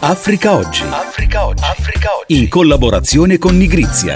Africa Oggi. Africa Oggi. Africa Oggi. In collaborazione con Nigrizia.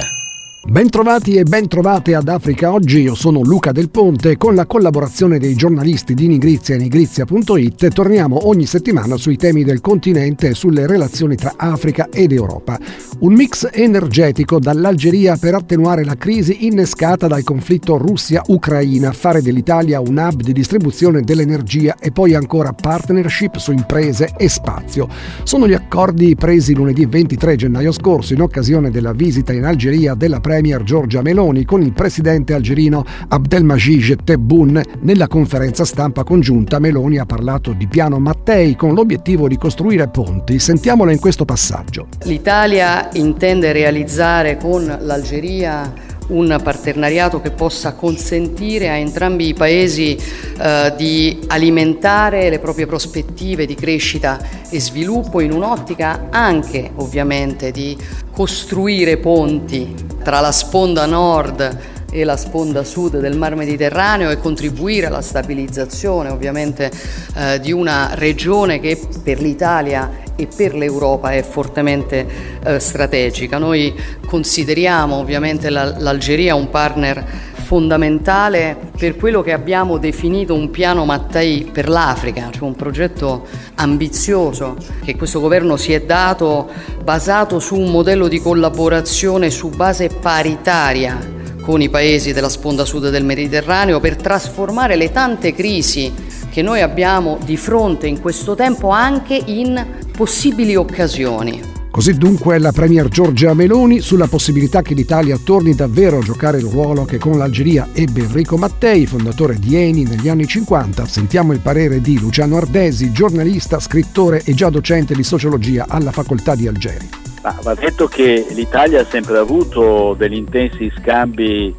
Bentrovati e bentrovate ad Africa Oggi, io sono Luca Del Ponte e con la collaborazione dei giornalisti di Nigrizia e Nigrizia.it torniamo ogni settimana sui temi del continente e sulle relazioni tra Africa ed Europa. Un mix energetico dall'Algeria per attenuare la crisi innescata dal conflitto Russia-Ucraina, fare dell'Italia un hub di distribuzione dell'energia e poi ancora partnership su imprese e spazio. Sono gli accordi presi lunedì 23 gennaio scorso in occasione della visita in Algeria della Premier Giorgia Meloni con il presidente algerino Abdelmajid Tebboune. Nella conferenza stampa congiunta Meloni ha parlato di piano Mattei con l'obiettivo di costruire ponti. Sentiamola in questo passaggio. L'Italia intende realizzare con l'Algeria un partenariato che possa consentire a entrambi i paesi eh, di alimentare le proprie prospettive di crescita e sviluppo in un'ottica anche ovviamente di costruire ponti tra la sponda nord e la sponda sud del Mar Mediterraneo e contribuire alla stabilizzazione ovviamente eh, di una regione che per l'Italia e per l'Europa è fortemente eh, strategica. Noi consideriamo ovviamente la, l'Algeria un partner fondamentale per quello che abbiamo definito un piano Mattei per l'Africa, cioè un progetto ambizioso che questo governo si è dato basato su un modello di collaborazione su base paritaria con i paesi della sponda sud del Mediterraneo per trasformare le tante crisi che noi abbiamo di fronte in questo tempo anche in possibili occasioni. Così dunque la Premier Giorgia Meloni sulla possibilità che l'Italia torni davvero a giocare il ruolo che con l'Algeria ebbe Enrico Mattei, fondatore di Eni negli anni 50. Sentiamo il parere di Luciano Ardesi, giornalista, scrittore e già docente di sociologia alla facoltà di Algeri. Ah, va detto che l'Italia ha sempre avuto degli intensi scambi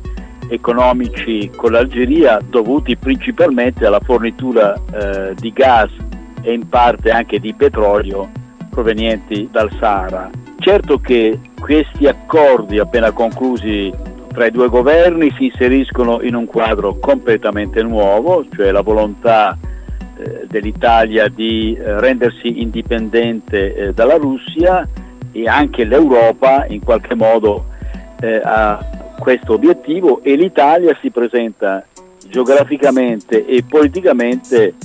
economici con l'Algeria dovuti principalmente alla fornitura eh, di gas e in parte anche di petrolio provenienti dal Sahara. Certo che questi accordi appena conclusi tra i due governi si inseriscono in un quadro completamente nuovo, cioè la volontà eh, dell'Italia di eh, rendersi indipendente eh, dalla Russia e anche l'Europa in qualche modo eh, ha questo obiettivo e l'Italia si presenta geograficamente e politicamente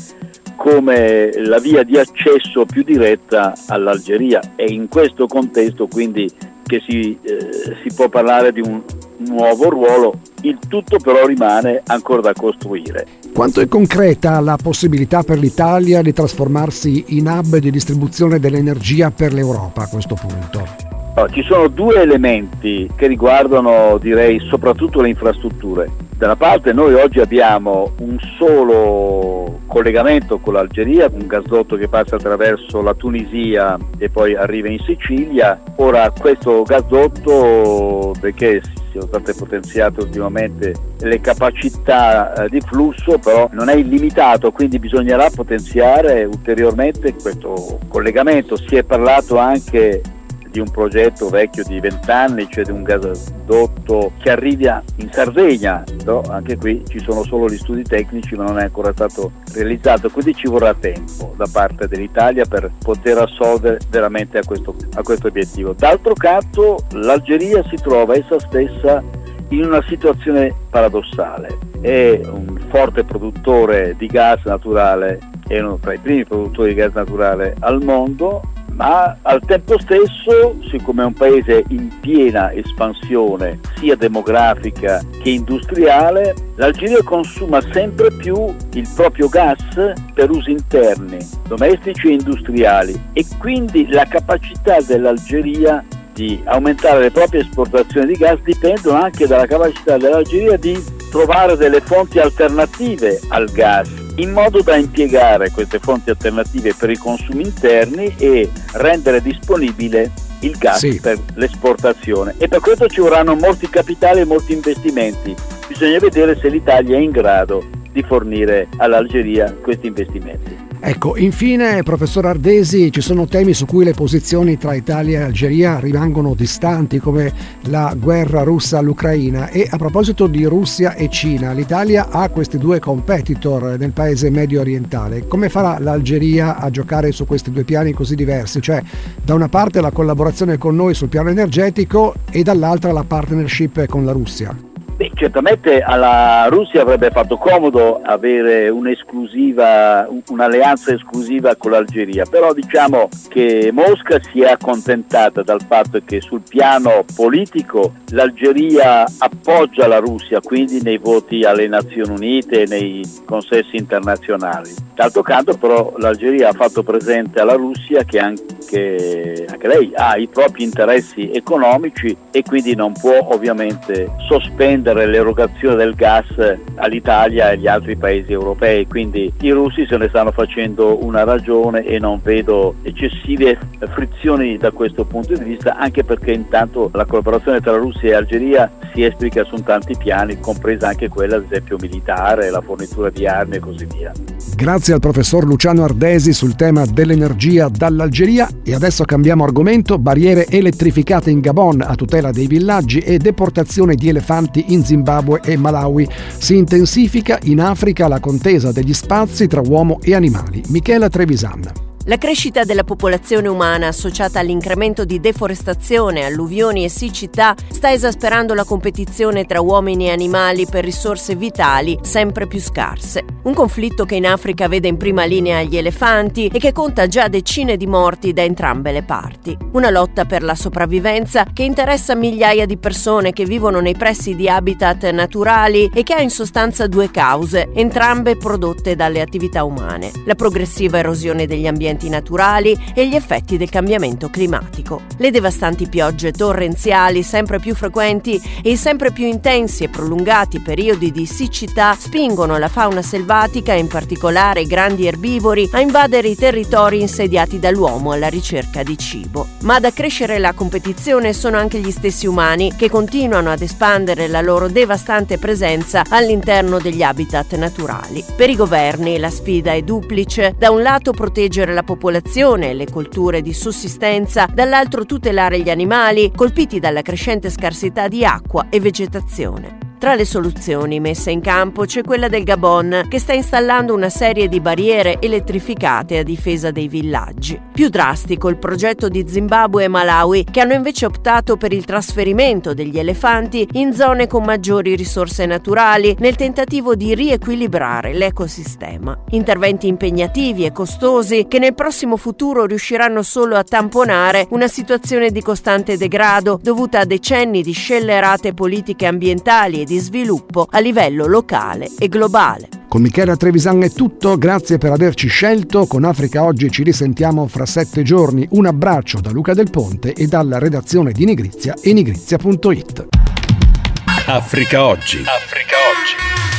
come la via di accesso più diretta all'Algeria e in questo contesto quindi che si, eh, si può parlare di un nuovo ruolo, il tutto però rimane ancora da costruire. Quanto è concreta la possibilità per l'Italia di trasformarsi in hub di distribuzione dell'energia per l'Europa a questo punto? ci sono due elementi che riguardano direi soprattutto le infrastrutture. Da una parte noi oggi abbiamo un solo collegamento con l'Algeria, un gasdotto che passa attraverso la Tunisia e poi arriva in Sicilia. Ora questo gasdotto, perché sono state potenziate ultimamente le capacità eh, di flusso, però non è illimitato, quindi bisognerà potenziare ulteriormente questo collegamento. Si è parlato anche di un progetto vecchio di vent'anni, cioè di un gasdotto che arriva in Sardegna, però anche qui ci sono solo gli studi tecnici ma non è ancora stato realizzato, quindi ci vorrà tempo da parte dell'Italia per poter assolvere veramente a questo, a questo obiettivo. D'altro canto l'Algeria si trova essa stessa in una situazione paradossale, è un forte produttore di gas naturale, è uno tra i primi produttori di gas naturale al mondo, ma al tempo stesso, siccome è un paese in piena espansione sia demografica che industriale, l'Algeria consuma sempre più il proprio gas per usi interni, domestici e industriali e quindi la capacità dell'Algeria di aumentare le proprie esportazioni di gas dipendono anche dalla capacità dell'Algeria di trovare delle fonti alternative al gas in modo da impiegare queste fonti alternative per i consumi interni e rendere disponibile il gas sì. per l'esportazione e per questo ci vorranno molti capitali e molti investimenti. Bisogna vedere se l'Italia è in grado di fornire all'Algeria questi investimenti. Ecco, infine, professor Ardesi, ci sono temi su cui le posizioni tra Italia e Algeria rimangono distanti, come la guerra russa all'Ucraina. E a proposito di Russia e Cina, l'Italia ha questi due competitor nel paese medio orientale. Come farà l'Algeria a giocare su questi due piani così diversi? Cioè, da una parte la collaborazione con noi sul piano energetico e dall'altra la partnership con la Russia. Beh, certamente alla Russia avrebbe fatto comodo avere un'esclusiva, un'alleanza esclusiva con l'Algeria, però diciamo che Mosca si è accontentata dal fatto che sul piano politico l'Algeria appoggia la Russia, quindi nei voti alle Nazioni Unite e nei consessi internazionali. D'altro canto però l'Algeria ha fatto presente alla Russia che anche, anche lei ha i propri interessi economici e quindi non può ovviamente sospendere l'erogazione del gas all'Italia e agli altri paesi europei, quindi i russi se ne stanno facendo una ragione e non vedo eccessive frizioni da questo punto di vista, anche perché intanto la collaborazione tra Russia e Algeria si esplica su tanti piani, compresa anche quella ad esempio militare, la fornitura di armi e così via. Grazie al professor Luciano Ardesi sul tema dell'energia dall'Algeria. E adesso cambiamo argomento, barriere elettrificate in Gabon a tutela dei villaggi e deportazione di elefanti in Zimbabwe e Malawi. Si intensifica in Africa la contesa degli spazi tra uomo e animali. Michela Trevisan. La crescita della popolazione umana associata all'incremento di deforestazione, alluvioni e siccità sta esasperando la competizione tra uomini e animali per risorse vitali sempre più scarse. Un conflitto che in Africa vede in prima linea gli elefanti e che conta già decine di morti da entrambe le parti. Una lotta per la sopravvivenza che interessa migliaia di persone che vivono nei pressi di habitat naturali e che ha in sostanza due cause, entrambe prodotte dalle attività umane. La progressiva erosione degli ambienti eventi naturali e gli effetti del cambiamento climatico. Le devastanti piogge torrenziali sempre più frequenti e i sempre più intensi e prolungati periodi di siccità spingono la fauna selvatica, in particolare i grandi erbivori, a invadere i territori insediati dall'uomo alla ricerca di cibo. Ma ad accrescere la competizione sono anche gli stessi umani che continuano ad espandere la loro devastante presenza all'interno degli habitat naturali. Per i governi la sfida è duplice, da un lato proteggere la popolazione e le colture di sussistenza, dall'altro tutelare gli animali colpiti dalla crescente scarsità di acqua e vegetazione. Tra le soluzioni messe in campo c'è quella del Gabon, che sta installando una serie di barriere elettrificate a difesa dei villaggi. Più drastico il progetto di Zimbabwe e Malawi, che hanno invece optato per il trasferimento degli elefanti in zone con maggiori risorse naturali, nel tentativo di riequilibrare l'ecosistema. Interventi impegnativi e costosi che nel prossimo futuro riusciranno solo a tamponare una situazione di costante degrado dovuta a decenni di scellerate politiche ambientali e di sviluppo a livello locale e globale. Con Michela Trevisan è tutto, grazie per averci scelto. Con Africa Oggi ci risentiamo fra sette giorni. Un abbraccio da Luca Del Ponte e dalla redazione di Nigrizia e nigrizia.it. Africa Oggi. Africa Oggi.